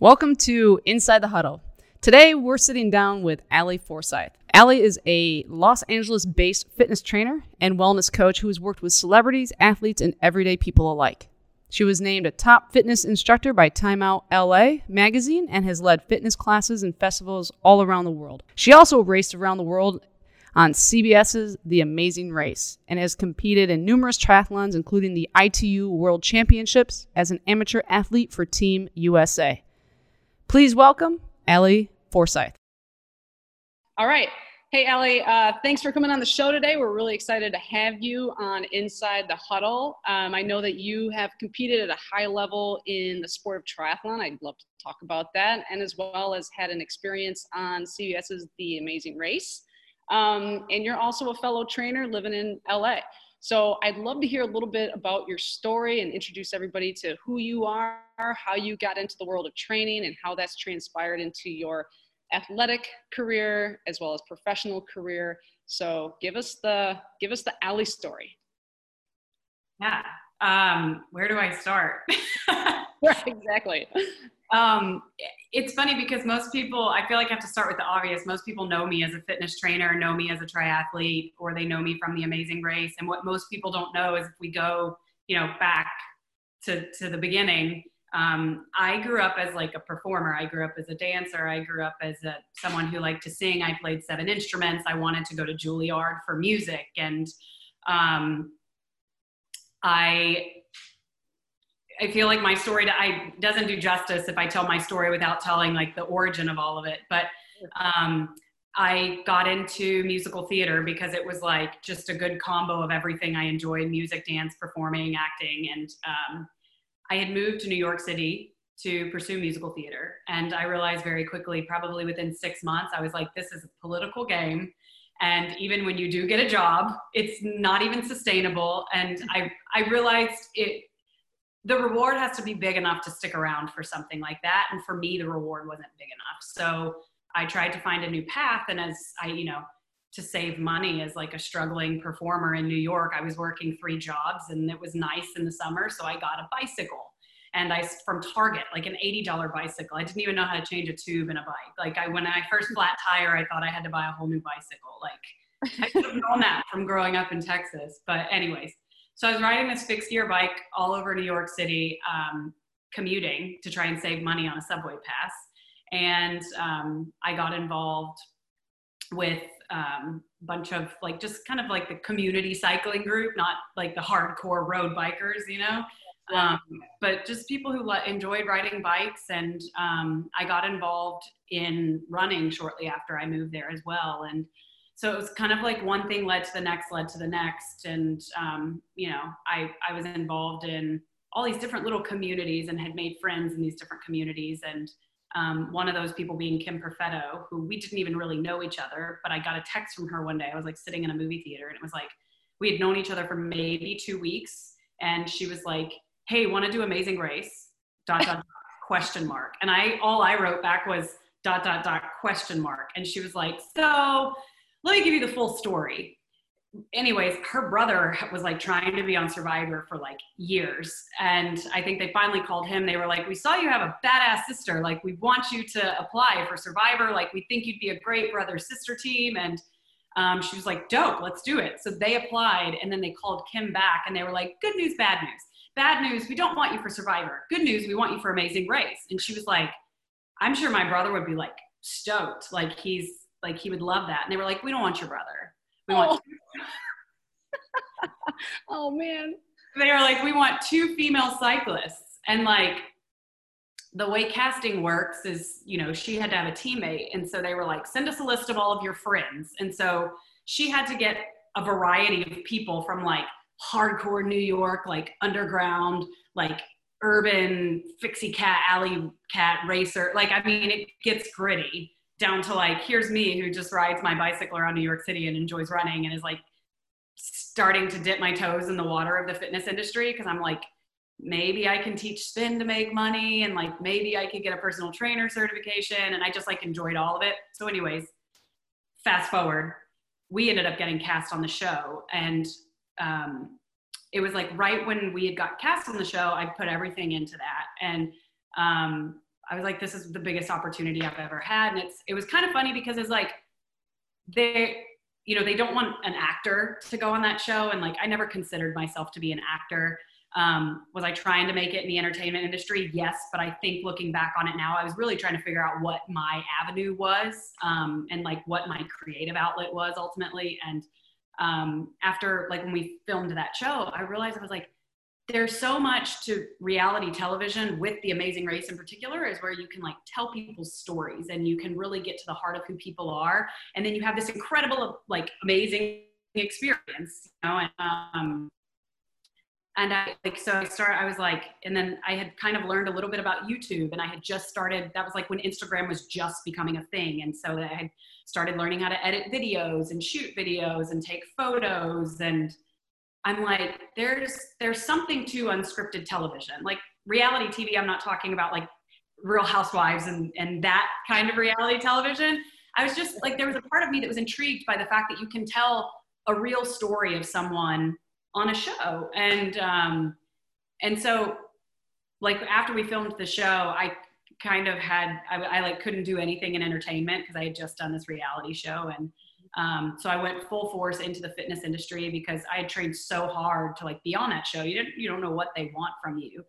Welcome to Inside the Huddle. Today, we're sitting down with Allie Forsyth. Allie is a Los Angeles based fitness trainer and wellness coach who has worked with celebrities, athletes, and everyday people alike. She was named a top fitness instructor by Time Out LA magazine and has led fitness classes and festivals all around the world. She also raced around the world on CBS's The Amazing Race and has competed in numerous triathlons, including the ITU World Championships as an amateur athlete for Team USA. Please welcome Allie Forsyth. All right. Hey, Allie, uh, thanks for coming on the show today. We're really excited to have you on Inside the Huddle. Um, I know that you have competed at a high level in the sport of triathlon. I'd love to talk about that, and as well as had an experience on CBS's The Amazing Race. Um, and you're also a fellow trainer living in LA. So I'd love to hear a little bit about your story and introduce everybody to who you are, how you got into the world of training, and how that's transpired into your athletic career as well as professional career. So give us the give us the Allie story. Yeah. Um, where do I start? right, exactly. Um, it's funny because most people, I feel like I have to start with the obvious. Most people know me as a fitness trainer, know me as a triathlete, or they know me from the Amazing Race. And what most people don't know is if we go, you know, back to to the beginning. Um, I grew up as like a performer. I grew up as a dancer. I grew up as a someone who liked to sing. I played seven instruments. I wanted to go to Juilliard for music, and um, I I feel like my story I doesn't do justice if I tell my story without telling like the origin of all of it. But um, I got into musical theater because it was like just a good combo of everything I enjoyed: music, dance, performing, acting, and um, I had moved to New York City to pursue musical theater, and I realized very quickly, probably within six months, I was like, "This is a political game." And even when you do get a job, it's not even sustainable. And I, I realized it the reward has to be big enough to stick around for something like that. And for me, the reward wasn't big enough. So I tried to find a new path. And as I, you know, to save money as like a struggling performer in New York, I was working three jobs and it was nice in the summer. So I got a bicycle and I from Target, like an $80 bicycle. I didn't even know how to change a tube in a bike. Like I, when I first flat tire, I thought I had to buy a whole new bicycle. Like I should have known that from growing up in Texas. But anyways, so I was riding this fixed gear bike all over New York City, um, commuting to try and save money on a subway pass. And um, I got involved with um, a bunch of like just kind of like the community cycling group, not like the hardcore road bikers, you know. Um, but just people who enjoyed riding bikes. And um, I got involved in running shortly after I moved there as well. And so it was kind of like one thing led to the next led to the next. And um, you know I, I was involved in all these different little communities and had made friends in these different communities. And um, one of those people being kim perfetto who we didn't even really know each other but i got a text from her one day. I was like sitting in a movie theater and it was like we had known each other for maybe two weeks. And she was like hey want to do amazing race dot dot question mark. And i all i wrote back was dot dot dot question mark. And she was like so let me give you the full story. Anyways her brother was like trying to be on survivor for like years and i think they finally called him. They were like we saw you have a badass sister. Like we want you to apply for survivor. Like we think you'd be a great brother sister team. And um, she was like dope let's do it. So they applied and then they called kim back and they were like good news bad news. Bad news we don't want you for survivor. Good news we want you for amazing race. And she was like i'm sure my brother would be like stoked. Like he's like he would love that. And they were like, we don't want your brother. We want. Oh, oh man. They were like, we want two female cyclists, and like the way casting works is, you know, she had to have a teammate, and so they were like, send us a list of all of your friends, and so she had to get a variety of people from like hardcore New York, like underground, like urban fixie cat alley cat racer. Like, I mean, it gets gritty down to like here's me who just rides my bicycle around New York City and enjoys running and is like starting to dip my toes in the water of the fitness industry because I'm like maybe I can teach spin to make money and like maybe I could get a personal trainer certification and I just like enjoyed all of it. So anyways, fast forward, we ended up getting cast on the show and um, it was like right when we had got cast on the show, I put everything into that and um, I was like, this is the biggest opportunity I've ever had. And it's, it was kind of funny because it's like, they, you know, they don't want an actor to go on that show. And like, I never considered myself to be an actor. Um, was I trying to make it in the entertainment industry? Yes. But I think looking back on it now, I was really trying to figure out what my avenue was um, and like what my creative outlet was ultimately. And um, after like when we filmed that show, I realized I was like, there's so much to reality television with the amazing race in particular is where you can like tell people's stories and you can really get to the heart of who people are. And then you have this incredible like amazing experience you know and um and I like so I started I was like and then I had kind of learned a little bit about YouTube and I had just started that was like when Instagram was just becoming a thing. And so I had started learning how to edit videos and shoot videos and take photos and I'm like, there's there's something to unscripted television. Like reality TV, I'm not talking about like Real Housewives and and that kind of reality television. I was just like, there was a part of me that was intrigued by the fact that you can tell a real story of someone on a show, and um, and so like after we filmed the show, I kind of had I, I like couldn't do anything in entertainment because I had just done this reality show and um, so I went full force into the fitness industry because I had trained so hard to like be on that show. You didn't, you don't know what they want from you.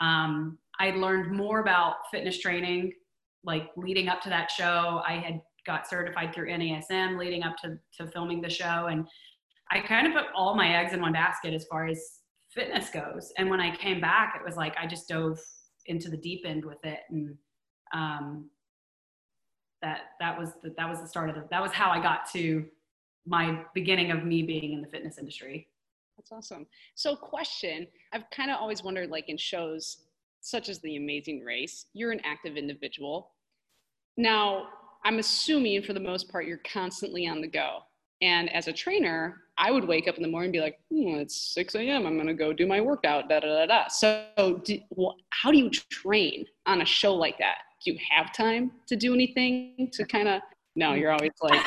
Um, I learned more about fitness training, like leading up to that show. I had got certified through NASM leading up to, to filming the show. And I kind of put all my eggs in one basket as far as fitness goes. And when I came back, it was like, I just dove into the deep end with it. And, um, that that was the, that was the start of the that was how I got to my beginning of me being in the fitness industry. That's awesome. So, question: I've kind of always wondered, like in shows such as The Amazing Race, you're an active individual. Now, I'm assuming for the most part you're constantly on the go. And as a trainer, I would wake up in the morning and be like, hmm, it's 6 a.m. I'm going to go do my workout, da da da da. So, do, well, how do you train on a show like that? Do you have time to do anything to kind of no you're always like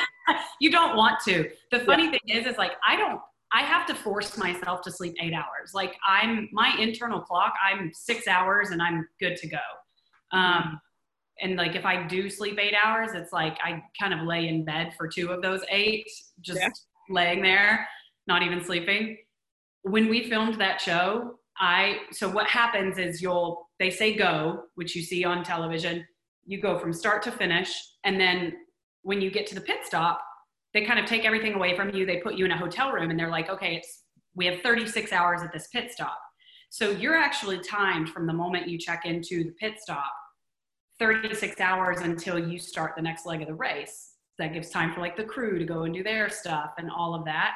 you don't want to. The funny yeah. thing is is like i don't i have to force myself to sleep eight hours. Like i'm my internal clock i'm six hours and i'm good to go. Um and like if i do sleep eight hours it's like i kind of lay in bed for two of those eight just yeah. laying there not even sleeping. When we filmed that show i so what happens is you'll they say go which you see on television. You go from start to finish. And then when you get to the pit stop they kind of take everything away from you. They put you in a hotel room and they're like okay it's we have 36 hours at this pit stop. So you're actually timed from the moment you check into the pit stop 36 hours until you start the next leg of the race. That gives time for like the crew to go and do their stuff and all of that.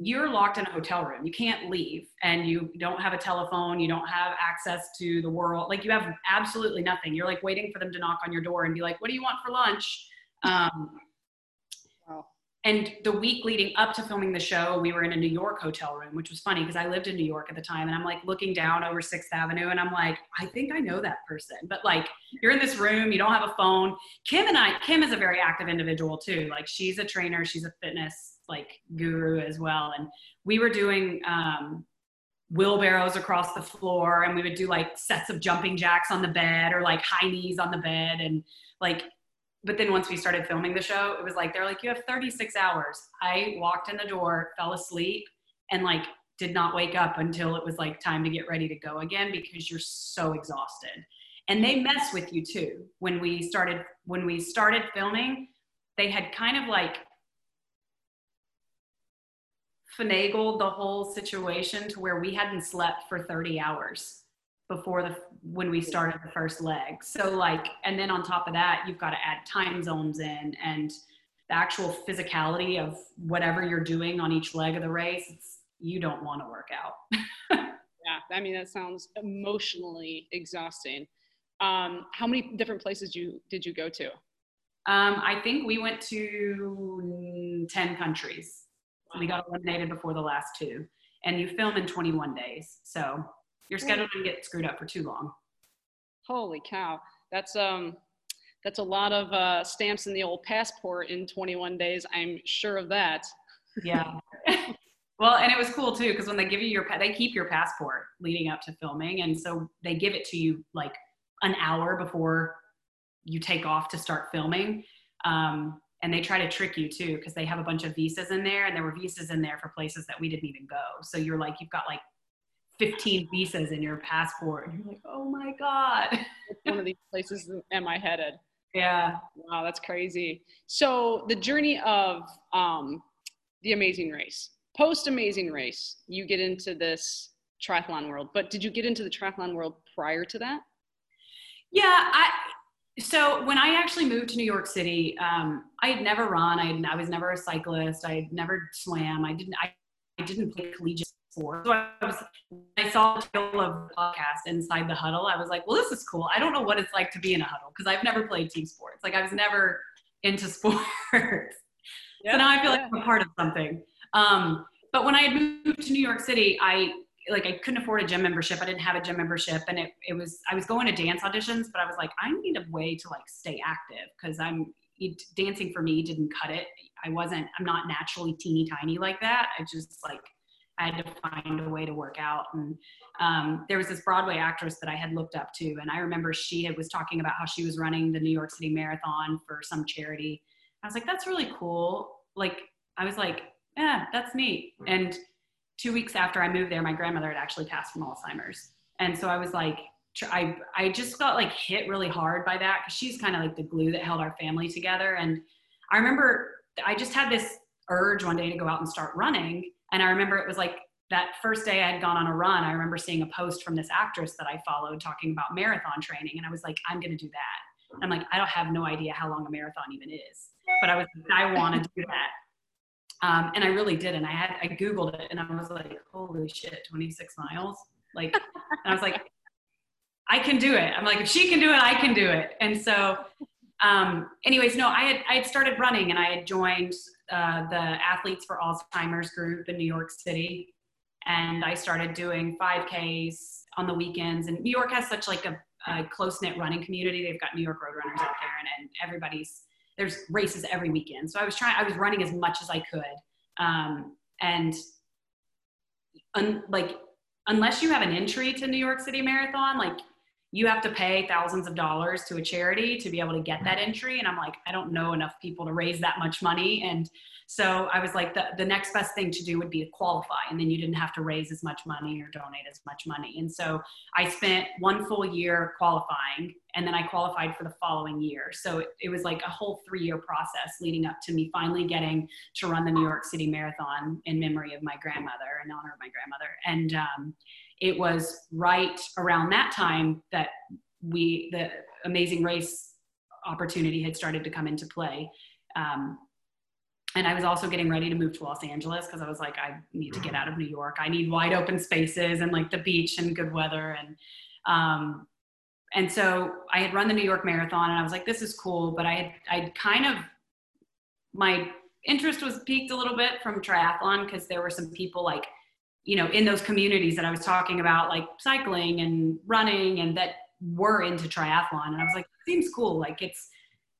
You're locked in a hotel room. You can't leave and you don't have a telephone. You don't have access to the world. Like you have absolutely nothing. You're like waiting for them to knock on your door and be like, what do you want for lunch? Um, wow. And the week leading up to filming the show, we were in a New York hotel room, which was funny because I lived in New York at the time. And I'm like looking down over Sixth Avenue and I'm like, I think I know that person. But like, you're in this room, you don't have a phone. Kim and I, Kim is a very active individual too. Like, she's a trainer, she's a fitness like guru as well. And we were doing um, wheelbarrows across the floor and we would do like sets of jumping jacks on the bed or like high knees on the bed. And like but then once we started filming the show it was like they're like you have 36 hours. I walked in the door fell asleep and like did not wake up until it was like time to get ready to go again because you're so exhausted. And they mess with you too. When we started when we started filming they had kind of like finagled the whole situation to where we hadn't slept for 30 hours before the when we started the first leg. So like and then on top of that, you've got to add time zones in and the actual physicality of whatever you're doing on each leg of the race, it's, you don't want to work out. yeah, I mean that sounds emotionally exhausting. Um, how many different places you did you go to? Um, I think we went to 10 countries. We got eliminated before the last two. And you film in 21 days. So your schedule didn't get screwed up for too long. Holy cow. That's um that's a lot of uh, stamps in the old passport in 21 days. I'm sure of that. Yeah. well, and it was cool too because when they give you your they keep your passport leading up to filming, and so they give it to you like an hour before you take off to start filming. Um, and they try to trick you too because they have a bunch of visas in there and there were visas in there for places that we didn't even go. So you're like you've got like 15 visas in your passport and you're like oh my god. One of these places am i headed? Yeah. Wow that's crazy. So the journey of um, the amazing race post amazing race you get into this triathlon world but did you get into the triathlon world prior to that? Yeah i so when I actually moved to New York City, um, I had never run. I, I was never a cyclist. I had never swam. I didn't. I, I didn't play collegiate sport. So I was. I saw the title of the podcast inside the huddle. I was like, well, this is cool. I don't know what it's like to be in a huddle because I've never played team sports. Like I was never into sports. Yeah, so now I feel yeah. like I'm a part of something. Um, but when I had moved to New York City, I like I couldn't afford a gym membership. I didn't have a gym membership, and it it was I was going to dance auditions, but I was like, I need a way to like stay active because I'm dancing for me didn't cut it. I wasn't. I'm not naturally teeny tiny like that. I just like I had to find a way to work out. And um, there was this Broadway actress that I had looked up to, and I remember she had, was talking about how she was running the New York City Marathon for some charity. I was like, that's really cool. Like I was like, yeah, that's neat. And two weeks after I moved there, my grandmother had actually passed from Alzheimer's. And so I was like, I, I just got like hit really hard by that because she's kind of like the glue that held our family together. And I remember I just had this urge one day to go out and start running. And I remember it was like that first day I had gone on a run, I remember seeing a post from this actress that I followed talking about marathon training. And I was like, I'm going to do that. And I'm like, I don't have no idea how long a marathon even is, but I was, I want to do that. Um, and I really did. And I had, I Googled it and I was like, holy shit, 26 miles. Like, and I was like, I can do it. I'm like, if she can do it, I can do it. And so, um, anyways, no, I had, I had started running and I had joined uh, the Athletes for Alzheimer's group in New York City. And I started doing 5Ks on the weekends. And New York has such like a, a close knit running community. They've got New York Roadrunners out there and, and everybody's there's races every weekend. So I was trying, I was running as much as I could. Um, and un, like, unless you have an entry to New York City Marathon, like you have to pay thousands of dollars to a charity to be able to get that entry. And I'm like, I don't know enough people to raise that much money. And so I was like, the, the next best thing to do would be to qualify. And then you didn't have to raise as much money or donate as much money. And so I spent one full year qualifying and then I qualified for the following year. So it, it was like a whole three year process leading up to me finally getting to run the New York City Marathon in memory of my grandmother, in honor of my grandmother. And um, it was right around that time that we, the Amazing Race opportunity had started to come into play. Um, and I was also getting ready to move to Los Angeles because I was like, I need to get out of New York. I need wide open spaces and like the beach and good weather. And um, and so I had run the New York Marathon, and I was like, this is cool. But I had I'd kind of my interest was piqued a little bit from triathlon because there were some people like you know in those communities that I was talking about, like cycling and running, and that were into triathlon. And I was like, seems cool. Like it's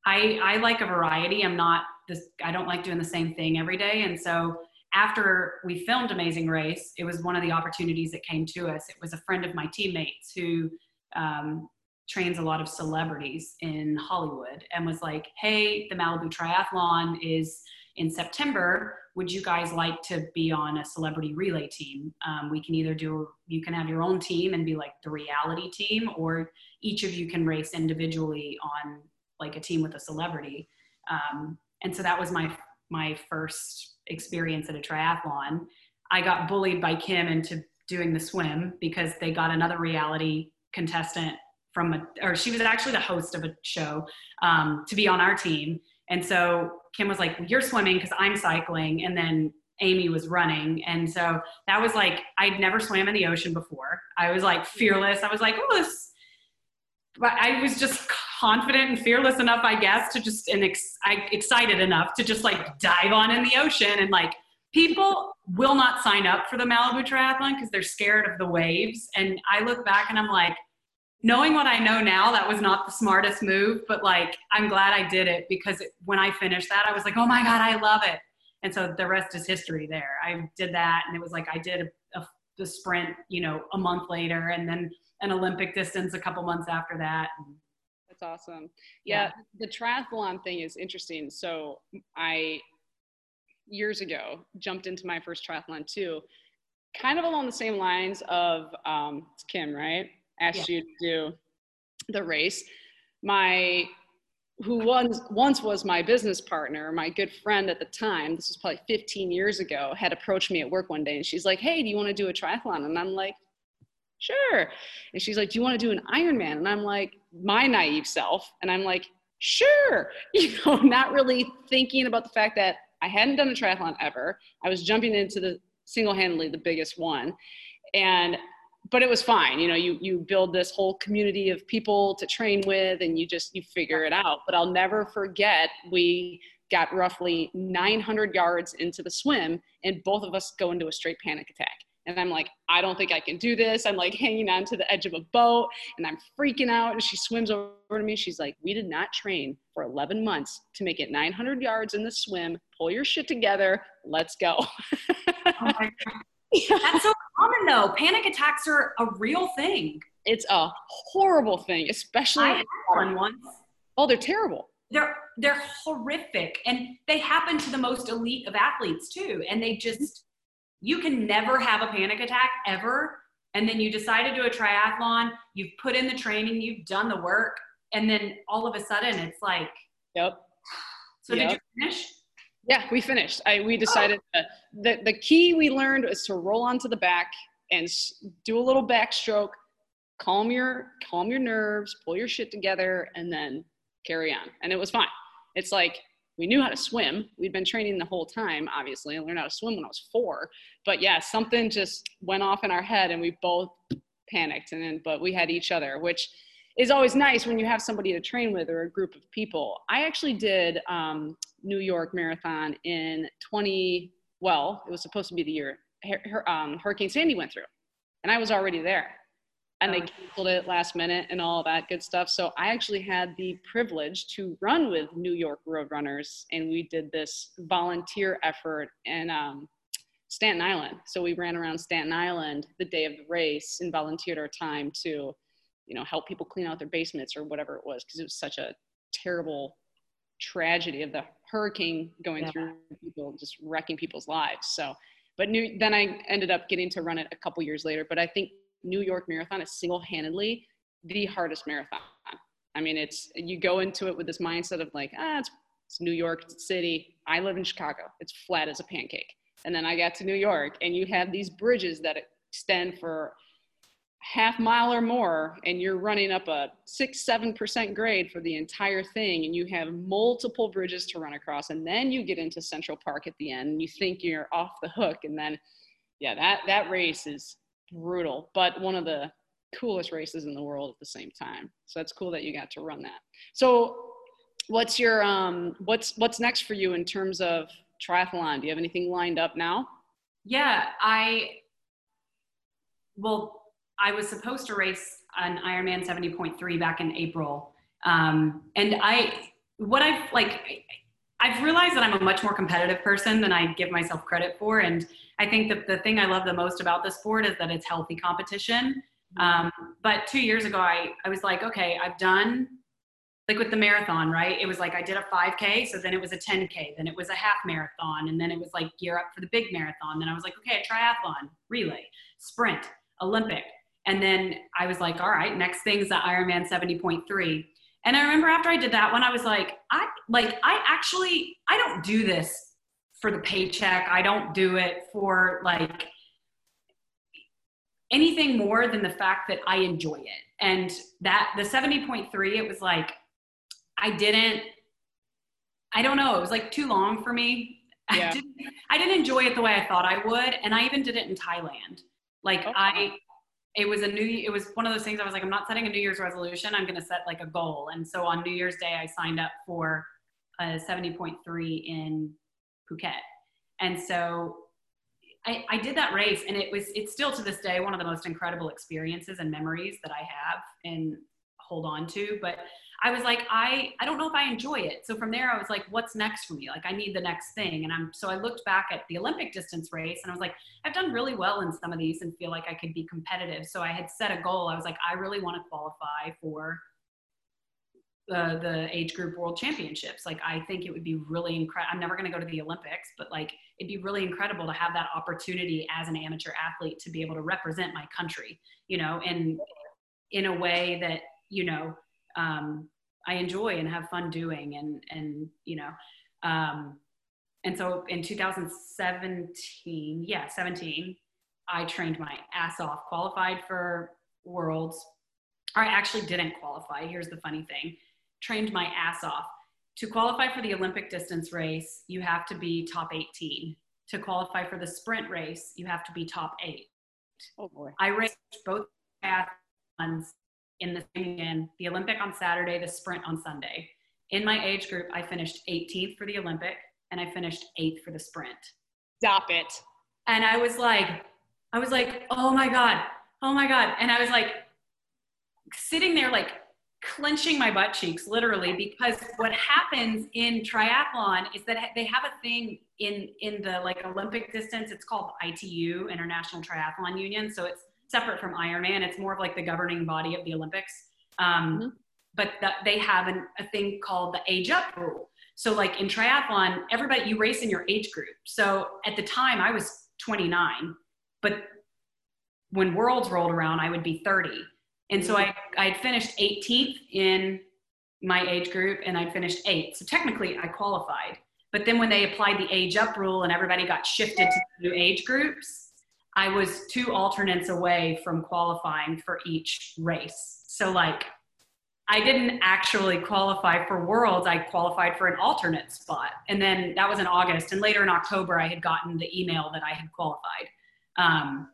I I like a variety. I'm not this I don't like doing the same thing every day. And so after we filmed Amazing Race, it was one of the opportunities that came to us. It was a friend of my teammates who um, trains a lot of celebrities in Hollywood and was like, hey, the Malibu Triathlon is in September. Would you guys like to be on a celebrity relay team? Um, we can either do, you can have your own team and be like the reality team, or each of you can race individually on like a team with a celebrity. Um, and so that was my my first experience at a triathlon. I got bullied by Kim into doing the swim because they got another reality contestant from a, or she was actually the host of a show um, to be on our team. And so Kim was like, "You're swimming because I'm cycling," and then Amy was running. And so that was like I'd never swam in the ocean before. I was like fearless. I was like, "Oh, this." But I was just confident and fearless enough, I guess, to just and ex- I, excited enough to just like dive on in the ocean and like people will not sign up for the Malibu Triathlon because they're scared of the waves. And I look back and I'm like, knowing what I know now, that was not the smartest move, but like I'm glad I did it because it, when I finished that, I was like, oh my god, I love it. And so the rest is history. There, I did that, and it was like I did a, a, the sprint, you know, a month later, and then an Olympic distance a couple months after that. That's awesome. Yeah, yeah, the triathlon thing is interesting. So I years ago jumped into my first triathlon too, kind of along the same lines of um, Kim, right? Asked yeah. you to do the race. My who once once was my business partner, my good friend at the time, this was probably 15 years ago, had approached me at work one day and she's like, Hey, do you want to do a triathlon? And I'm like, Sure. And she's like, Do you want to do an Ironman? And I'm like, my naive self. And I'm like, sure. You know, not really thinking about the fact that I hadn't done a triathlon ever. I was jumping into the single-handedly the biggest one. And but it was fine. You know, you you build this whole community of people to train with and you just you figure it out. But I'll never forget we got roughly 900 yards into the swim and both of us go into a straight panic attack. And I'm like, I don't think I can do this. I'm like hanging on to the edge of a boat and I'm freaking out. And she swims over to me. She's like, We did not train for 11 months to make it 900 yards in the swim. Pull your shit together. Let's go. oh That's so common though. Panic attacks are a real thing. It's a horrible thing, especially. I had one once. Oh, they're terrible. They're they're horrific, and they happen to the most elite of athletes too. And they mm-hmm. just you can never have a panic attack ever. And then you decide to do a triathlon, you've put in the training, you've done the work, and then all of a sudden it's like, Yep. So yep. did you finish? Yeah, we finished. I, we decided oh. the, the key we learned is to roll onto the back and do a little backstroke, calm your calm your nerves, pull your shit together, and then carry on. And it was fine. It's like we knew how to swim. We'd been training the whole time, obviously. I learned how to swim when I was four. But yeah, something just went off in our head and we both panicked. And then, but we had each other, which is always nice when you have somebody to train with or a group of people. I actually did um, New York Marathon in 20, well, it was supposed to be the year her, her, um, Hurricane Sandy went through. And I was already there and they canceled it last minute and all that good stuff. So I actually had the privilege to run with New York Roadrunners, and we did this volunteer effort in um, Staten Island. So we ran around Staten Island the day of the race and volunteered our time to, you know, help people clean out their basements or whatever it was, because it was such a terrible tragedy of the hurricane going yeah. through people, just wrecking people's lives. So, but new, then I ended up getting to run it a couple years later. But I think New York Marathon is single handedly the hardest marathon. I mean, it's you go into it with this mindset of like, ah, it's, it's New York City. I live in Chicago. It's flat as a pancake. And then I got to New York, and you have these bridges that extend for half mile or more, and you're running up a six, seven percent grade for the entire thing, and you have multiple bridges to run across, and then you get into Central Park at the end, and you think you're off the hook, and then, yeah, that that race is brutal, but one of the coolest races in the world at the same time. So that's cool that you got to run that. So what's your um what's what's next for you in terms of triathlon? Do you have anything lined up now? Yeah, I well, I was supposed to race an Ironman 70.3 back in April. Um, and I what I've like I've realized that I'm a much more competitive person than I give myself credit for. And I think that the thing I love the most about the sport is that it's healthy competition. Mm-hmm. Um, but two years ago, I, I was like, okay, I've done like with the marathon, right? It was like I did a 5K, so then it was a 10K, then it was a half marathon, and then it was like gear up for the big marathon. Then I was like, okay, a triathlon, relay, sprint, Olympic. And then I was like, all right, next thing is the Ironman 70.3. And I remember after I did that one, I was like, I like I actually I don't do this for the paycheck. I don't do it for like anything more than the fact that I enjoy it. And that the 70.3, it was like I didn't I don't know, it was like too long for me. Yeah. I didn't I didn't enjoy it the way I thought I would. And I even did it in Thailand. Like okay. I it was a new it was one of those things i was like i'm not setting a new year's resolution i'm going to set like a goal. And so on new year's day i signed up for a 70.3 in phuket. And so I, I did that race and it was it's still to this day one of the most incredible experiences and memories that i have and hold on to but I was like, I, I don't know if I enjoy it. So from there, I was like, what's next for me? Like, I need the next thing. And I'm, so I looked back at the Olympic distance race and I was like, I've done really well in some of these and feel like I could be competitive. So I had set a goal. I was like, I really want to qualify for the the age group world championships. Like I think it would be really incredible. I'm never going to go to the Olympics, but like it'd be really incredible to have that opportunity as an amateur athlete to be able to represent my country, you know, and in a way that you know um, I enjoy and have fun doing, and and you know. Um, and so in 2017, yeah, 17, I trained my ass off, qualified for worlds. Or I actually didn't qualify. Here's the funny thing trained my ass off. To qualify for the Olympic distance race, you have to be top 18. To qualify for the sprint race, you have to be top eight. Oh boy. I raced both triathlons in the same weekend, the Olympic on Saturday, the sprint on Sunday. In my age group, I finished 18th for the Olympic and I finished eighth for the sprint. Stop it. And I was like, I was like, oh my God, oh my God. And I was like, sitting there, like, clenching my butt cheeks literally because what happens in triathlon is that they have a thing in in the like olympic distance it's called itu international triathlon union so it's separate from ironman it's more of like the governing body of the olympics um, mm-hmm. but the, they have an, a thing called the age up rule so like in triathlon everybody you race in your age group so at the time i was 29 but when worlds rolled around i would be 30 and so I, I had finished 18th in my age group and I'd finished eighth. So technically I qualified. But then when they applied the age up rule and everybody got shifted to new age groups, I was two alternates away from qualifying for each race. So like I didn't actually qualify for worlds. I qualified for an alternate spot. And then that was in August. And later in October, I had gotten the email that I had qualified. Um,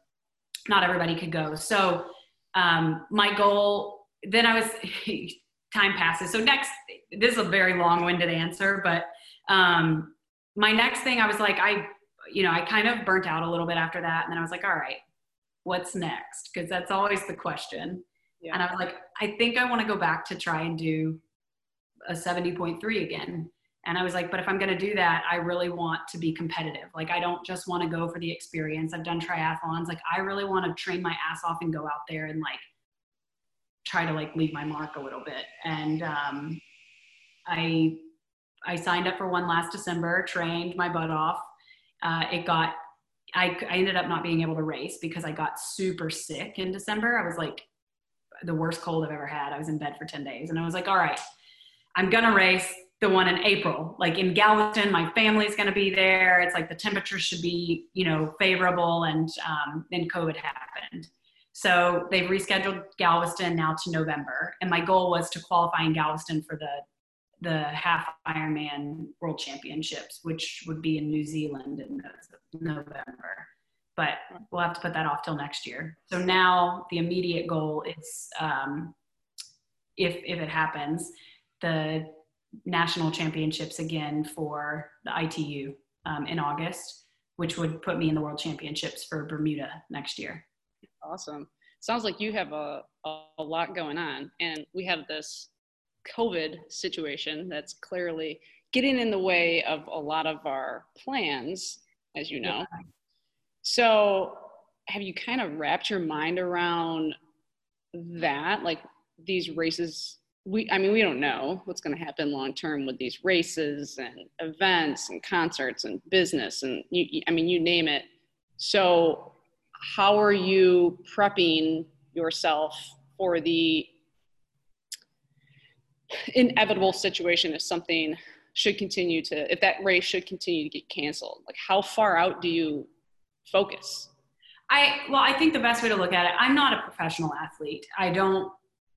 not everybody could go. So um, my goal then i was time passes so next this is a very long-winded answer but um, my next thing i was like i you know i kind of burnt out a little bit after that and then i was like all right what's next because that's always the question yeah. and i was like i think i want to go back to try and do a 70.3 again and I was like, but if I'm going to do that, I really want to be competitive. Like, I don't just want to go for the experience. I've done triathlons. Like, I really want to train my ass off and go out there and like try to like leave my mark a little bit. And um, I, I signed up for one last December, trained my butt off. Uh, it got, I, I ended up not being able to race because I got super sick in December. I was like the worst cold I've ever had. I was in bed for 10 days and I was like, all right, I'm going to race the one in April. Like in Galveston, my family's going to be there. It's like the temperature should be, you know, favorable, and um, then COVID happened. So they've rescheduled Galveston now to November, and my goal was to qualify in Galveston for the the half Ironman World Championships, which would be in New Zealand in November. But we'll have to put that off till next year. So now the immediate goal is, um, if if it happens, the national championships again for the ITU um, in August, which would put me in the world championships for Bermuda next year. Awesome. Sounds like you have a, a, a lot going on. And we have this COVID situation that's clearly getting in the way of a lot of our plans, as you know. Yeah. So, have you kind of wrapped your mind around that? Like these races we i mean we don't know what's going to happen long term with these races and events and concerts and business and you, i mean you name it so how are you prepping yourself for the inevitable situation if something should continue to if that race should continue to get canceled? Like how far out do you focus? I well i think the best way to look at it i'm not a professional athlete. I don't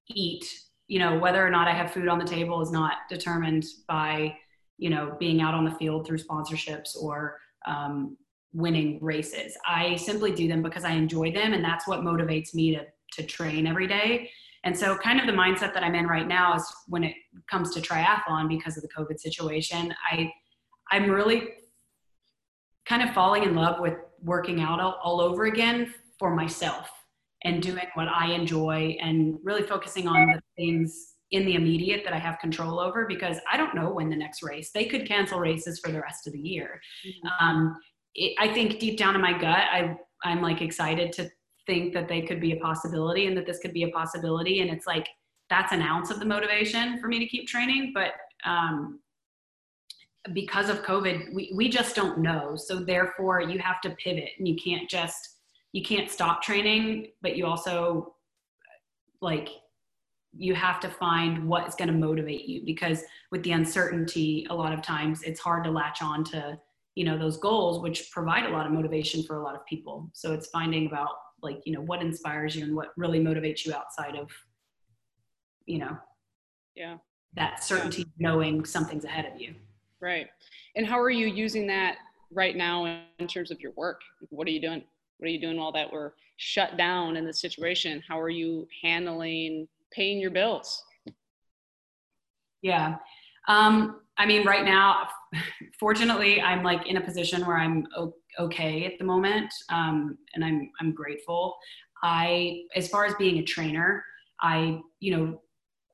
eat you know whether or not i have food on the table is not determined by you know being out on the field through sponsorships or um, winning races. I simply do them because i enjoy them and that's what motivates me to to train every day and so kind of the mindset that i'm in right now is when it comes to triathlon because of the covid situation i i'm really kind of falling in love with working out all, all over again for myself and doing what I enjoy and really focusing on the things in the immediate that I have control over because I don't know when the next race. They could cancel races for the rest of the year. Mm-hmm. Um, it, I think deep down in my gut, I I'm like excited to think that they could be a possibility and that this could be a possibility. And it's like that's an ounce of the motivation for me to keep training. But um, because of COVID, we, we just don't know. So therefore you have to pivot and you can't just, you can't stop training, but you also like, you have to find what is going to motivate you because with the uncertainty, a lot of times it's hard to latch on to, you know, those goals, which provide a lot of motivation for a lot of people. So it's finding about like, you know, what inspires you and what really motivates you outside of, you know, yeah, that certainty yeah. knowing something's ahead of you. Right. And how are you using that right now in terms of your work? What are you doing? What are you doing while that we're shut down in this situation? How are you handling paying your bills? Yeah. Um, I mean, right now, fortunately, I'm like in a position where I'm okay at the moment, um, and I'm I'm grateful. I, as far as being a trainer, I you know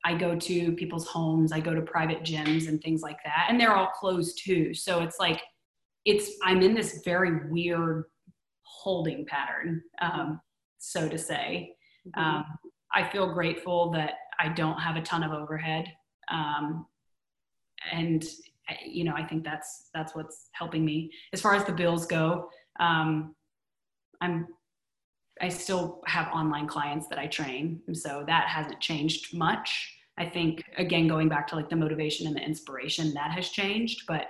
I go to people's homes, I go to private gyms and things like that, and they're all closed too. So it's like, it's I'm in this very weird holding pattern, um, so to say. Mm-hmm. Um, I feel grateful that I don't have a ton of overhead, um, and you know I think that's that's what's helping me as far as the bills go. Um, I'm I still have online clients that I train, and so that hasn't changed much. I think again going back to like the motivation and the inspiration that has changed, but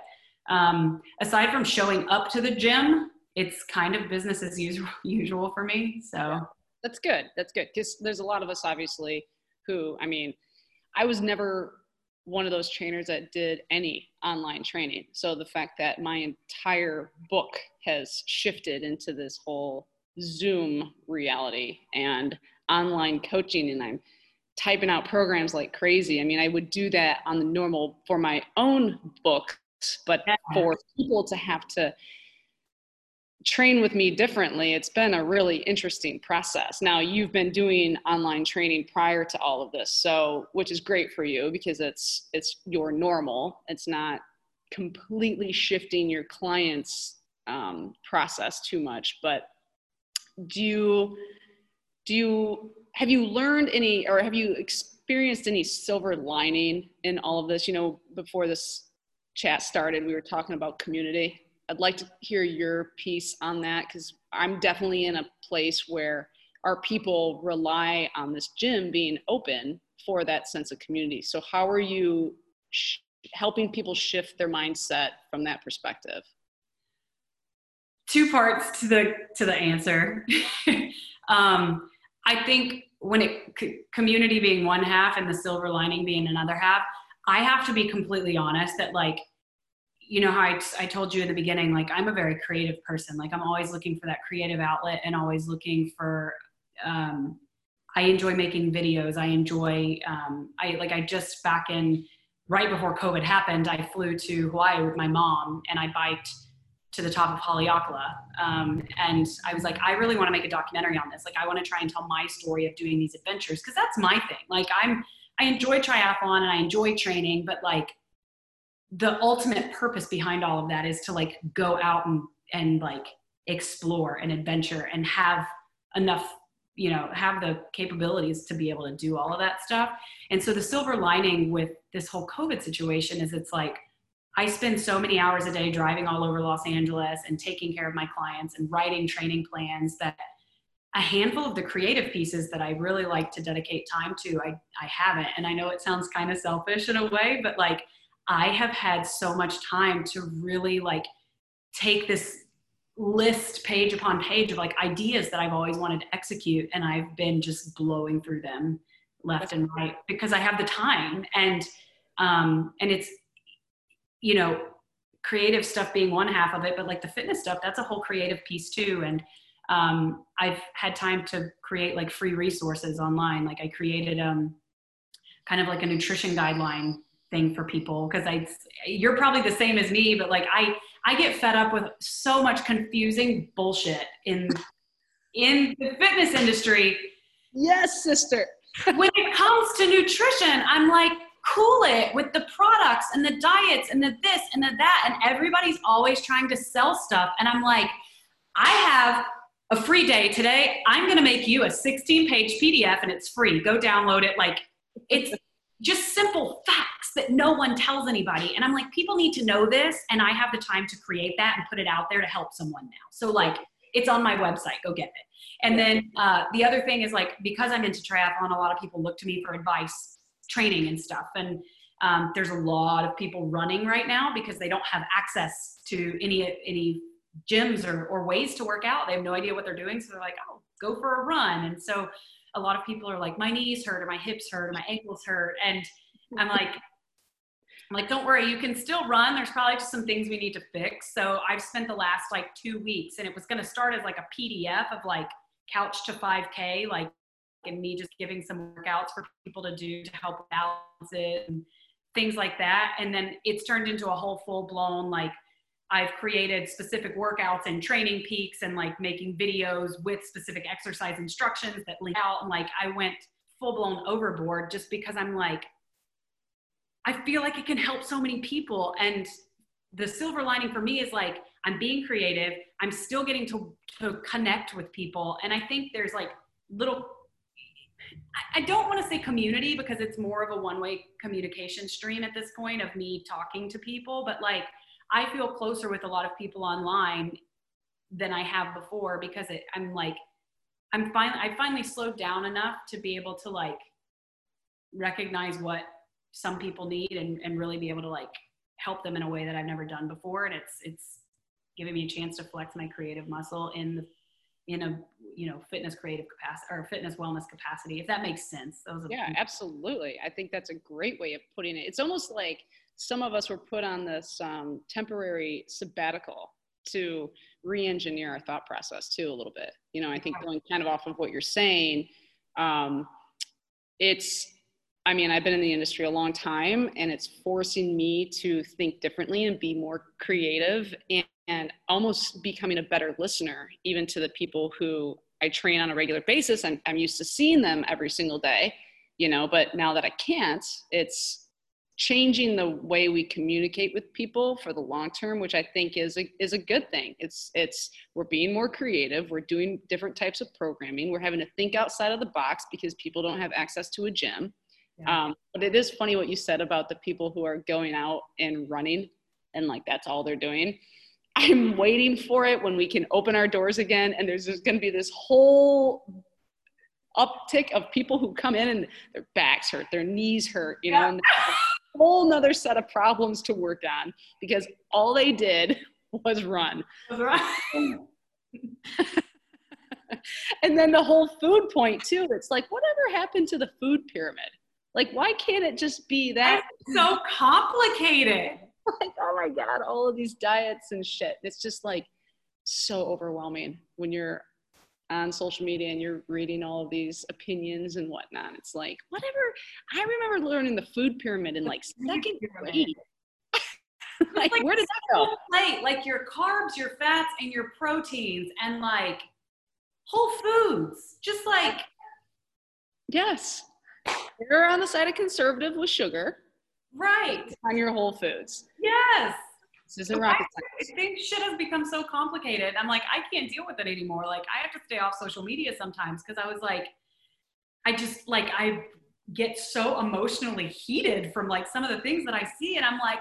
um, aside from showing up to the gym, it's kind of business as usual, usual for me. So that's good. That's good because there's a lot of us obviously who, I mean, I was never one of those trainers that did any online training. So the fact that my entire book has shifted into this whole Zoom reality and online coaching, and I'm typing out programs like crazy. I mean, I would do that on the normal for my own books, but for people to have to train with me differently, it's been a really interesting process. Now, you've been doing online training prior to all of this, so which is great for you because it's it's your normal. It's not completely shifting your clients' um, process too much. But do you do you have you learned any or have you experienced any silver lining in all of this you know before this chat started we were talking about community i'd like to hear your piece on that because i'm definitely in a place where our people rely on this gym being open for that sense of community. So how are you sh- helping people shift their mindset from that perspective? Two parts to the to the answer. Um, I think when it community being one half and the silver lining being another half, I have to be completely honest that like you know how I, I told you in the beginning like i'm a very creative person like i'm always looking for that creative outlet and always looking for um, i enjoy making videos i enjoy um, i like i just back in right before covid happened i flew to hawaii with my mom and i biked to the top of Haleakala. Um, and I was like, I really want to make a documentary on this. Like, I want to try and tell my story of doing these adventures because that's my thing. Like, I'm, I enjoy triathlon and I enjoy training, but like, the ultimate purpose behind all of that is to like go out and and like explore and adventure and have enough you know have the capabilities to be able to do all of that stuff and so the silver lining with this whole covid situation is it's like I spend so many hours a day driving all over Los Angeles and taking care of my clients and writing training plans that a handful of the creative pieces that I really like to dedicate time to, I, I haven't. And I know it sounds kind of selfish in a way, but like I have had so much time to really like take this list page upon page of like ideas that I've always wanted to execute. And I've been just blowing through them left and right because I have the time. And, um, and it's, you know, creative stuff being one half of it, but like the fitness stuff, that's a whole creative piece too. And um, I've had time to create like free resources online. Like I created um, kind of like a nutrition guideline thing for people because I, you're probably the same as me, but like I, I get fed up with so much confusing bullshit in, in the fitness industry. Yes, sister. when it comes to nutrition, I'm like, cool it with the products and the diets and the this and the that. And everybody's always trying to sell stuff. And I'm like, I have a free day today. I'm going to make you a 16 page PDF and it's free. Go download it. Like, it's just simple facts that no one tells anybody. And I'm like, people need to know this. And I have the time to create that and put it out there to help someone now. So, like, it's on my website. Go get it. And then uh, the other thing is like, because I'm into triathlon, a lot of people look to me for advice, training, and stuff. And um, there's a lot of people running right now because they don't have access to any any gyms or, or ways to work out. They have no idea what they're doing. So they're like, oh, go for a run. And so a lot of people are like, my knees hurt or my hips hurt or my ankles hurt. And I'm like, I'm like, don't worry, you can still run. There's probably just some things we need to fix. So I've spent the last like two weeks and it was going to start as like a PDF of like couch to 5K, like, and me just giving some workouts for people to do to help balance it and things like that. And then it's turned into a whole full blown like I've created specific workouts and TrainingPeaks and like making videos with specific exercise instructions that link out. And like I went full blown overboard just because I'm like, I feel like it can help so many people. And the silver lining for me is like, I'm being creative. I'm still getting to, to connect with people. And I think there's like little, I don't want to say community because it's more of a one way communication stream at this point of me talking to people, but like, I feel closer with a lot of people online than I have before because it, I'm like, I'm finally, I finally slowed down enough to be able to like recognize what some people need and, and really be able to like help them in a way that I've never done before. And it's, it's giving me a chance to flex my creative muscle in the, in a, you know, fitness creative capacity or fitness wellness capacity, if that makes sense. yeah, absolutely. I think that's a great way of putting it. It's almost like, some of us were put on this um, temporary sabbatical to re-engineer our thought process too a little bit. You know i think going kind of off of what you're saying um, it's i mean i've been in the industry a long time and it's forcing me to think differently and be more creative and, and almost becoming a better listener even to the people who i train on a regular basis. I'm, I'm used to seeing them every single day you know but now that i can't it's changing the way we communicate with people for the long term which i think is a is a good thing. It's it's we're being more creative. We're doing different types of programming. We're having to think outside of the box because people don't have access to a gym. Yeah. um, but it is funny what you said about the people who are going out and running and like that's all they're doing. I'm waiting for it when we can open our doors again and there's just going to be this whole uptick of people who come in and their backs hurt their knees hurt you know whole nother set of problems to work on because all they did was run. and then the whole food point too. It's like, whatever happened to the food pyramid? Like, why can't it just be that? It's so complicated. Like, oh my God, all of these diets and shit. It's just like so overwhelming when you're on social media and you're reading all of these opinions and whatnot. It's like, whatever. I remember learning the food pyramid in like second grade. like, like, where did that go? Plate, like your carbs, your fats, and your proteins, and like whole foods. Just like yes, you're on the side of conservative with sugar, right? On your whole foods. Yes. This isn't rocket science. I think shit has become so complicated. I'm like, I can't deal with it anymore. Like, I have to stay off social media sometimes because I was like, I just like I get so emotionally heated from like some of the things that I see, and I'm like,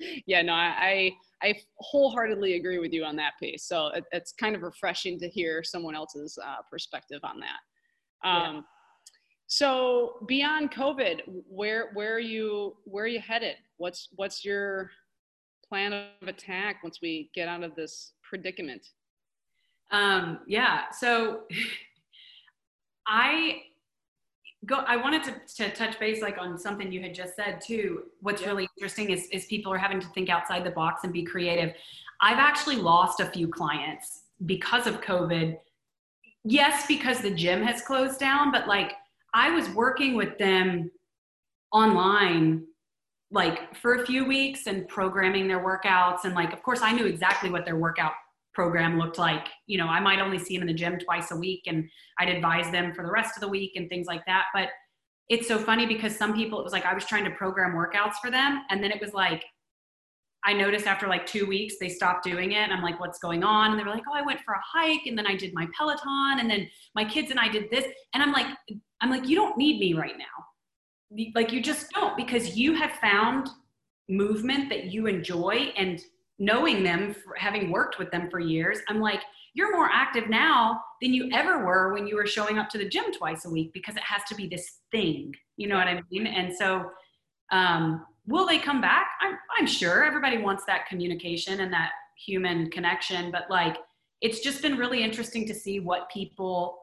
yeah, no, I, I wholeheartedly agree with you on that piece. So it, it's kind of refreshing to hear someone else's uh, perspective on that. Um, yeah. So beyond COVID, where where are you where are you headed? What's what's your plan of attack once we get out of this predicament? Um, yeah. So I go I wanted to, to touch base like on something you had just said too. What's yeah. really interesting is is people are having to think outside the box and be creative. I've actually lost a few clients because of COVID. Yes, because the gym has closed down, but like I was working with them online like for a few weeks and programming their workouts and like of course I knew exactly what their workout program looked like. You know, I might only see them in the gym twice a week and I'd advise them for the rest of the week and things like that. But it's so funny because some people it was like I was trying to program workouts for them and then it was like I noticed after like two weeks they stopped doing it. And I'm like, what's going on? And they were like, oh, I went for a hike and then I did my Peloton and then my kids and I did this. And I'm like, I'm like, you don't need me right now. Like you just don't because you have found movement that you enjoy and knowing them having worked with them for years i'm like you're more active now than you ever were when you were showing up to the gym twice a week because it has to be this thing you know what i mean? And so um, will they come back? I'm, I'm sure everybody wants that communication and that human connection but like it's just been really interesting to see what people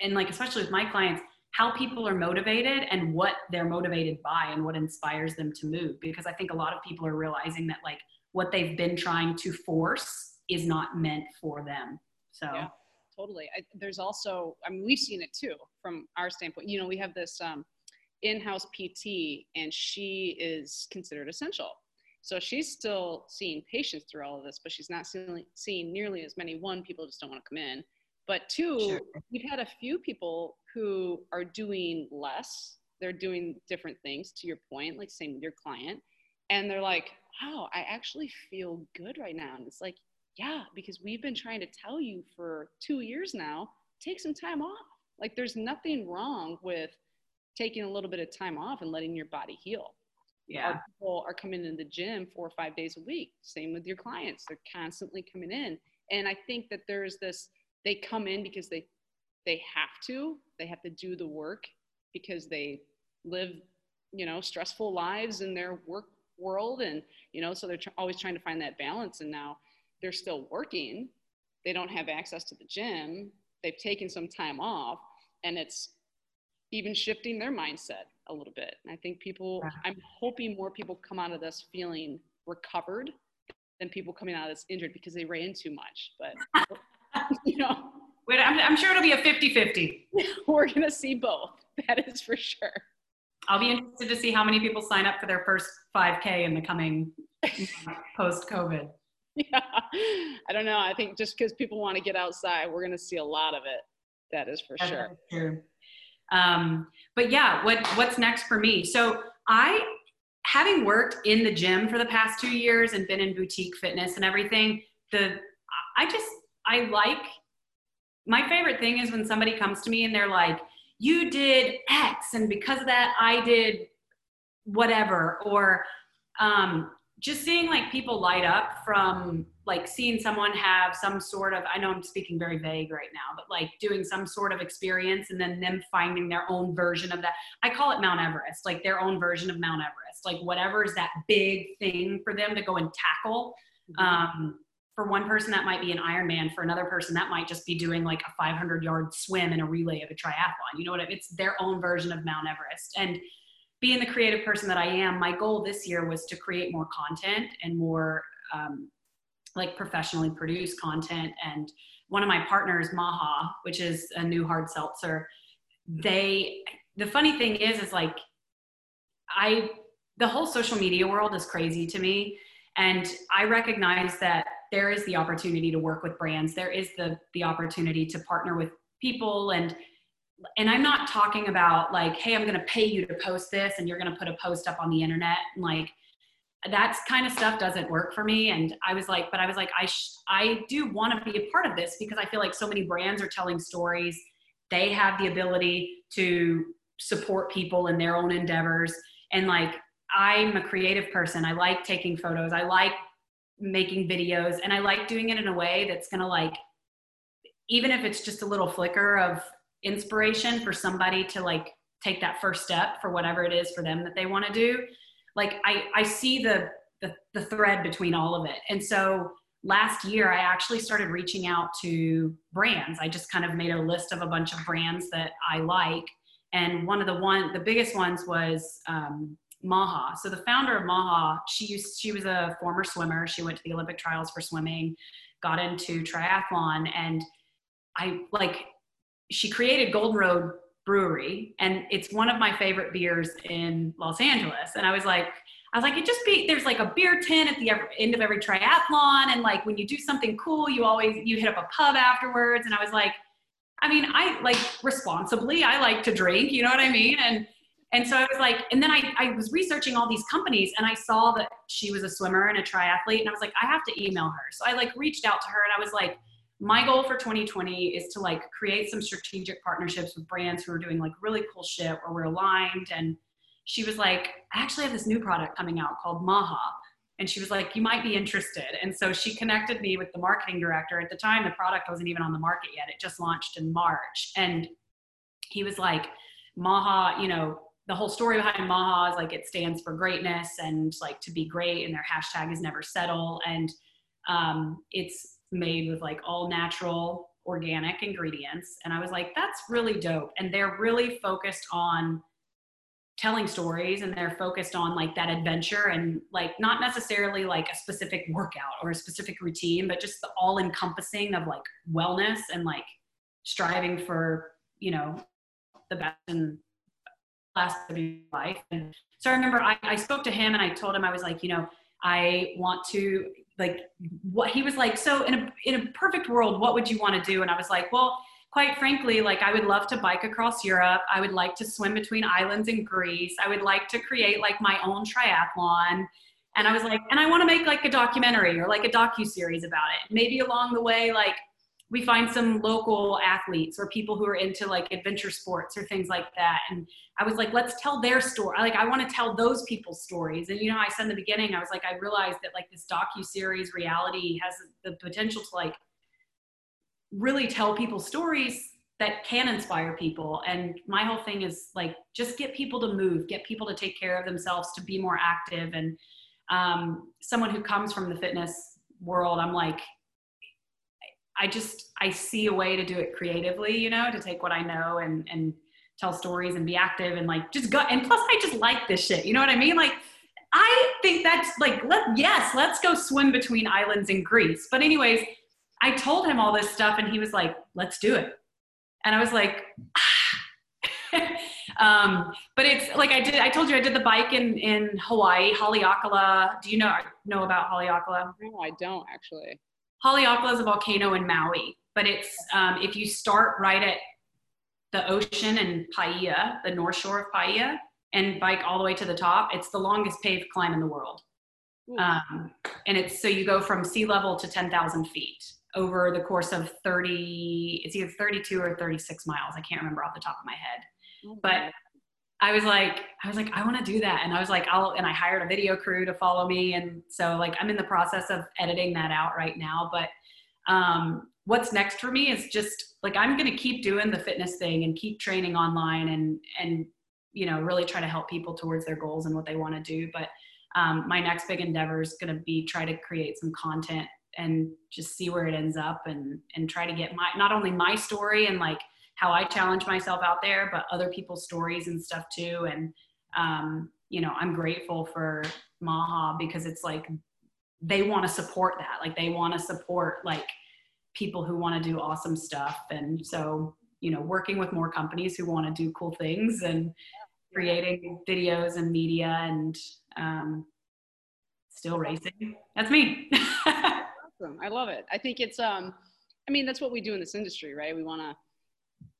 and like especially with my clients how people are motivated and what they're motivated by and what inspires them to move. Because i think a lot of people are realizing that like what they've been trying to force is not meant for them. So yeah, totally. I, there's also i mean we've seen it too from our standpoint. You know we have this um, in-house pt and she is considered essential. So she's still seeing patients through all of this but she's not seeing, seeing nearly as many. One people just don't want to come in but two sure. we've had a few people who are doing less. They're doing different things to your point like same with your client. And they're like wow i actually feel good right now. And it's like yeah because we've been trying to tell you for two years now take some time off. Like there's nothing wrong with taking a little bit of time off and letting your body heal. Yeah. Our people are coming in the gym four or five days a week. Same with your clients. They're constantly coming in. And i think that there's this they come in because they they have to they have to do the work because they live you know stressful lives in their work world and you know so they're tr- always trying to find that balance. And now they're still working. They don't have access to the gym. They've taken some time off and it's even shifting their mindset a little bit. And i think people i'm hoping more people come out of this feeling recovered than people coming out of this injured because they ran too much. But you know Wait, I'm, I'm sure it'll be a 50 50. We're going to see both. That is for sure. I'll be interested to see how many people sign up for their first 5K in the coming post COVID. Yeah, I don't know. I think just because people want to get outside, we're going to see a lot of it. That is for That's sure. True. Um, but yeah, what what's next for me? So I, having worked in the gym for the past two years and been in boutique fitness and everything, the I just I like my favorite thing is when somebody comes to me and they're like, you did X, and because of that, I did whatever. Or um, just seeing like people light up from like seeing someone have some sort of, I know I'm speaking very vague right now, but like doing some sort of experience and then them finding their own version of that. I call it Mount Everest, like their own version of Mount Everest, like whatever is that big thing for them to go and tackle. Mm-hmm. Um, for one person that might be an Ironman. For another person that might just be doing like a 500 yard swim in a relay of a triathlon. You know what? I mean? It's their own version of Mount Everest. And being the creative person that I am, my goal this year was to create more content and more um, like professionally produced content. And one of my partners, Maha, which is a new hard seltzer, they, the funny thing is, is like, I, the whole social media world is crazy to me. And I recognize that there is the opportunity to work with brands. There is the the opportunity to partner with people. And and i'm not talking about like hey i'm going to pay you to post this and you're going to put a post up on the internet. And like that kind of stuff doesn't work for me. And i was like but i was like i sh- i do want to be a part of this because i feel like so many brands are telling stories. They have the ability to support people in their own endeavors. And like i'm a creative person. I like taking photos. I like making videos and I like doing it in a way that's going to like even if it's just a little flicker of inspiration for somebody to like take that first step for whatever it is for them that they want to do like I I see the, the the thread between all of it. And so last year I actually started reaching out to brands. I just kind of made a list of a bunch of brands that I like and one of the one the biggest ones was um, Maha. So the founder of Maha, she used she was a former swimmer. She went to the Olympic trials for swimming, got into triathlon, and I like she created Golden Road Brewery, and it's one of my favorite beers in Los Angeles. And I was like, I was like, it just be there's like a beer tin at the end of every triathlon, and like when you do something cool, you always you hit up a pub afterwards. And I was like, I mean, I like responsibly, I like to drink, you know what I mean? And And so I was like, and then I, I was researching all these companies and I saw that she was a swimmer and a triathlete. And I was like, I have to email her. So I like reached out to her and I was like, my goal for 2020 is to like create some strategic partnerships with brands who are doing like really cool shit where we're aligned. And she was like, I actually have this new product coming out called Maha. And she was like, you might be interested. And so she connected me with the marketing director. At the time, the product wasn't even on the market yet. It just launched in March. And he was like, Maha, you know, the whole story behind Maha is like it stands for greatness and like to be great, and their hashtag is never settle. And um, it's made with like all natural organic ingredients. And I was like, that's really dope. And they're really focused on telling stories and they're focused on like that adventure and like not necessarily like a specific workout or a specific routine, but just the all encompassing of like wellness and like striving for, you know, the best in last of your life. And so I remember I, I spoke to him and I told him, I was like, you know, I want to like what he was like, so in a in a perfect world, what would you want to do? And I was like, well, quite frankly, like I would love to bike across Europe. I would like to swim between islands in Greece. I would like to create like my own triathlon. And I was like, and I want to make like a documentary or like a docu series about it. Maybe along the way, like we find some local athletes or people who are into like adventure sports or things like that. And I was like, let's tell their story. Like, I want to tell those people's stories. And you know, I said in the beginning, I was like, I realized that like this docu series reality has the potential to like really tell people stories that can inspire people. And my whole thing is like, just get people to move, get people to take care of themselves, to be more active. And um, someone who comes from the fitness world, I'm like, I just I see a way to do it creatively, you know, to take what I know and and tell stories and be active and like just go and plus I just like this shit. You know what I mean? Like I think that's like let yes, let's go swim between islands in Greece. But anyways, I told him all this stuff and he was like, "Let's do it." And I was like, um, but it's like I did. I told you I did the bike in in Hawaii, Haleakala. Do you know know about Haleakala? No, I don't actually. Haleakala is a volcano in Maui, but it's um, if you start right at the ocean in Paia, the north shore of Paia, and bike all the way to the top, it's the longest paved climb in the world. Um, and it's so you go from sea level to 10,000 feet over the course of 30, it's either 32 or 36 miles. I can't remember off the top of my head. Oh, but I was like, I was like, I want to do that. And I was like, I'll, and I hired a video crew to follow me. And so like, I'm in the process of editing that out right now. But um, what's next for me is just like, I'm going to keep doing the fitness thing and keep training online and, and, you know, really try to help people towards their goals and what they want to do. But um, my next big endeavor is going to be try to create some content and just see where it ends up and, and try to get my, not only my story and like, how I challenge myself out there, but other people's stories and stuff too. And, um, you know, I'm grateful for Maha because it's like they want to support that. Like they want to support like people who want to do awesome stuff. And so, you know, working with more companies who want to do cool things and creating videos and media and um, still racing. That's me. awesome. I love it. I think it's, um, I mean, that's what we do in this industry, right? We want to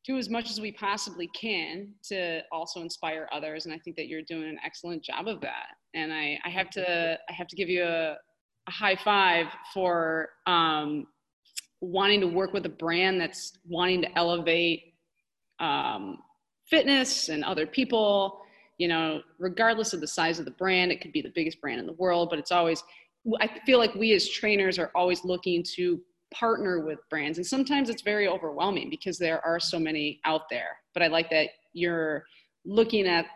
do as much as we possibly can to also inspire others and i think that you're doing an excellent job of that. And i, I have to i have to give you a, a high five for um, wanting to work with a brand that's wanting to elevate um, fitness and other people. You know regardless of the size of the brand it could be the biggest brand in the world but it's always i feel like we as trainers are always looking to partner with brands and sometimes it's very overwhelming because there are so many out there but i like that you're looking at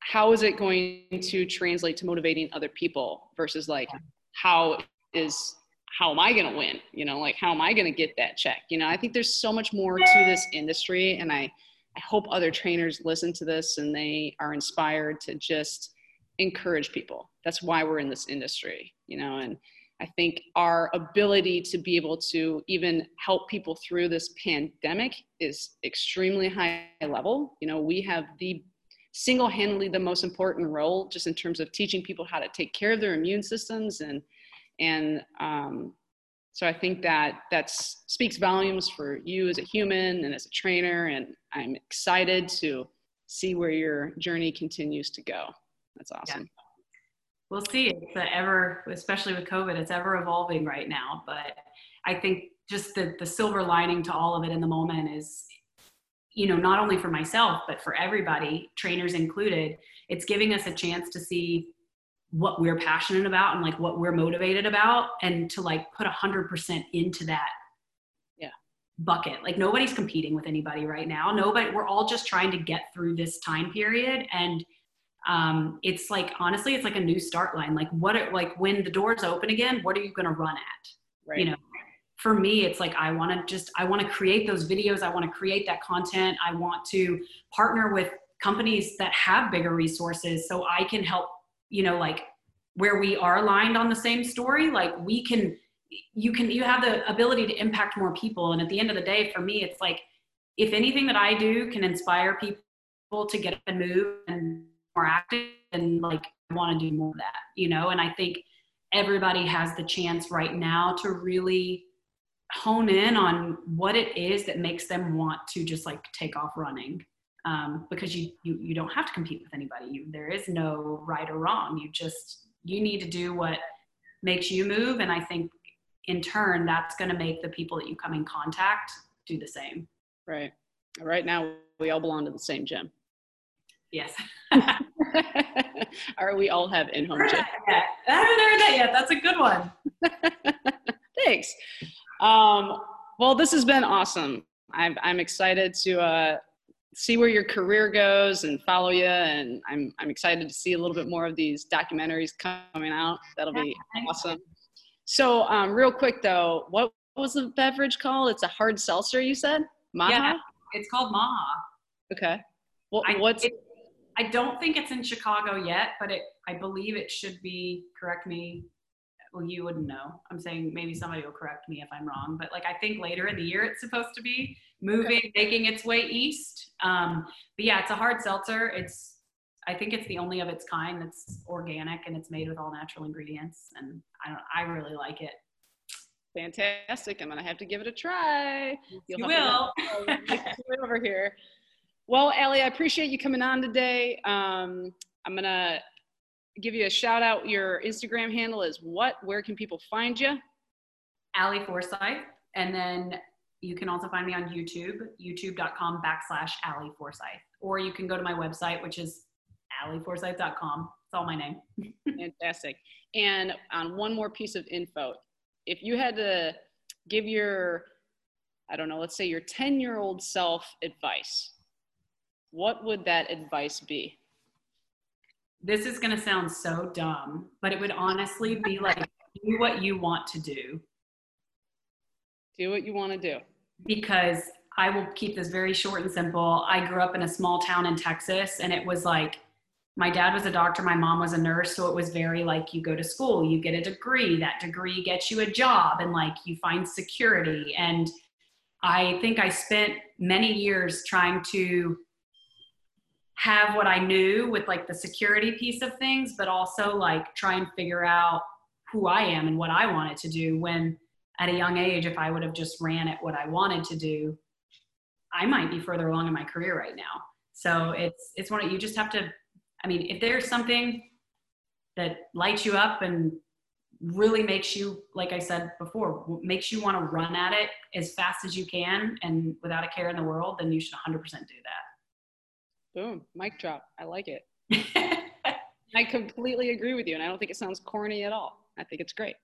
how is it going to translate to motivating other people versus like how is how am i going to win? You know like how am i going to get that check? You know i think there's so much more to this industry and i i hope other trainers listen to this and they are inspired to just encourage people. That's why we're in this industry you know and I think our ability to be able to even help people through this pandemic is extremely high level. You know, we have the single handedly the most important role just in terms of teaching people how to take care of their immune systems and and um, so I think that that speaks volumes for you as a human and as a trainer and I'm excited to see where your journey continues to go. That's awesome. Yeah. We'll see. It's ever, especially with COVID, it's ever evolving right now. But I think just the, the silver lining to all of it in the moment is, you know, not only for myself, but for everybody, trainers included, it's giving us a chance to see what we're passionate about and like what we're motivated about and to like put a hundred percent into that yeah bucket like nobody's competing with anybody right now nobody we're all just trying to get through this time period and um, it's like honestly it's like a new start line. Like what it, like when the doors open again what are you going to run at? Right. you know for me it's like i want to just i want to create those videos. I want to create that content. I want to partner with companies that have bigger resources so i can help you know like where we are aligned on the same story like we can you can you have the ability to impact more people. And at the end of the day for me it's like if anything that i do can inspire people to get up and move and more active and like i want to do more of that you know and i think everybody has the chance right now to really hone in on what it is that makes them want to just like take off running um, because you, you you don't have to compete with anybody. You, there is no right or wrong. You just you need to do what makes you move, and I think in turn that's going to make the people that you come in contact do the same. Right. Right now we all belong to the same gym. Yes. or we all have in-home gym. I haven't heard that yet. That's a good one. Thanks. Um, well, this has been awesome. I'm, I'm excited to uh, see where your career goes and follow you. And I'm, I'm excited to see a little bit more of these documentaries coming out. That'll be awesome. So, um, real quick though, what was the beverage called? It's a hard seltzer, you said? Maha? Yeah, it's called Maha. Okay. Well, I, what's it, I don't think it's in Chicago yet, but it I believe it should be. Correct me. Well, you wouldn't know. I'm saying maybe somebody will correct me if I'm wrong, but like I think later in the year it's supposed to be moving, okay. making its way east. Um, but yeah, it's a hard seltzer. It's I think it's the only of its kind that's organic and it's made with all natural ingredients, and I don't. I really like it. Fantastic! I'm gonna have to give it a try. You'll you will. over here. Well, Ali, I appreciate you coming on today. Um, I'm gonna give you a shout out. Your Instagram handle is what? Where can people find you? Ali Forsyth, and then you can also find me on YouTube, youtube.com backslash Ali Forsyth. Or you can go to my website, which is aliforsyth.com. It's all my name. Fantastic. And on one more piece of info, if you had to give your, I don't know, let's say your 10 year old self advice, what would that advice be? This is going to sound so dumb, but it would honestly be like, do what you want to do do what you want to do. Because I will keep this very short and simple. I grew up in a small town in Texas, and it was like my dad was a doctor, my mom was a nurse. So it was very like you go to school, you get a degree, that degree gets you a job, and like you find security. And I think I spent many years trying to have what I knew with like the security piece of things, but also like try and figure out who I am and what I wanted to do when at a young age, if I would have just ran at what I wanted to do, I might be further along in my career right now. So it's it's one of you just have to. I mean, if there's something that lights you up and really makes you, like I said before, makes you want to run at it as fast as you can and without a care in the world, then you should 100% do that. Boom, mic drop. I like it. I completely agree with you, and I don't think it sounds corny at all. I think it's great.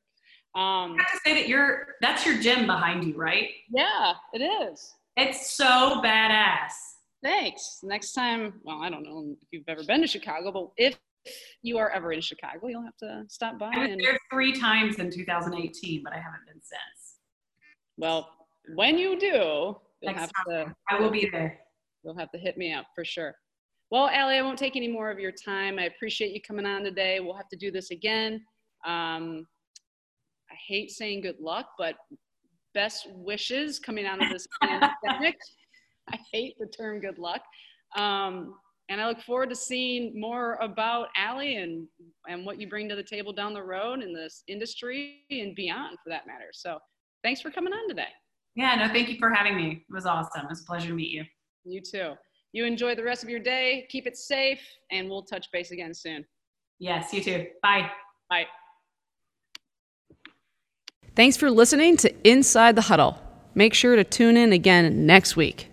Um, I have to say that you're that's your gym behind you, right? Yeah, it is. It's so badass. Thanks. Next time, well, I don't know if you've ever been to Chicago, but if you are ever in Chicago, you'll have to stop by. I was and, there three times in 2018, but I haven't been since. Well, when you do, you'll Next have time, to. I will be there. You'll have to hit me up for sure. Well, Ali, I won't take any more of your time. I appreciate you coming on today. We'll have to do this again. Um, I hate saying good luck, but best wishes coming out of this pandemic. I hate the term good luck. Um, and I look forward to seeing more about Ali and, and what you bring to the table down the road in this industry and beyond for that matter. So thanks for coming on today. Yeah, no, thank you for having me. It was awesome. It was a pleasure to meet you. You too. You enjoy the rest of your day. Keep it safe, and we'll touch base again soon. Yes, you too. Bye. Bye. Thanks for listening to Inside the Huddle. Make sure to tune in again next week.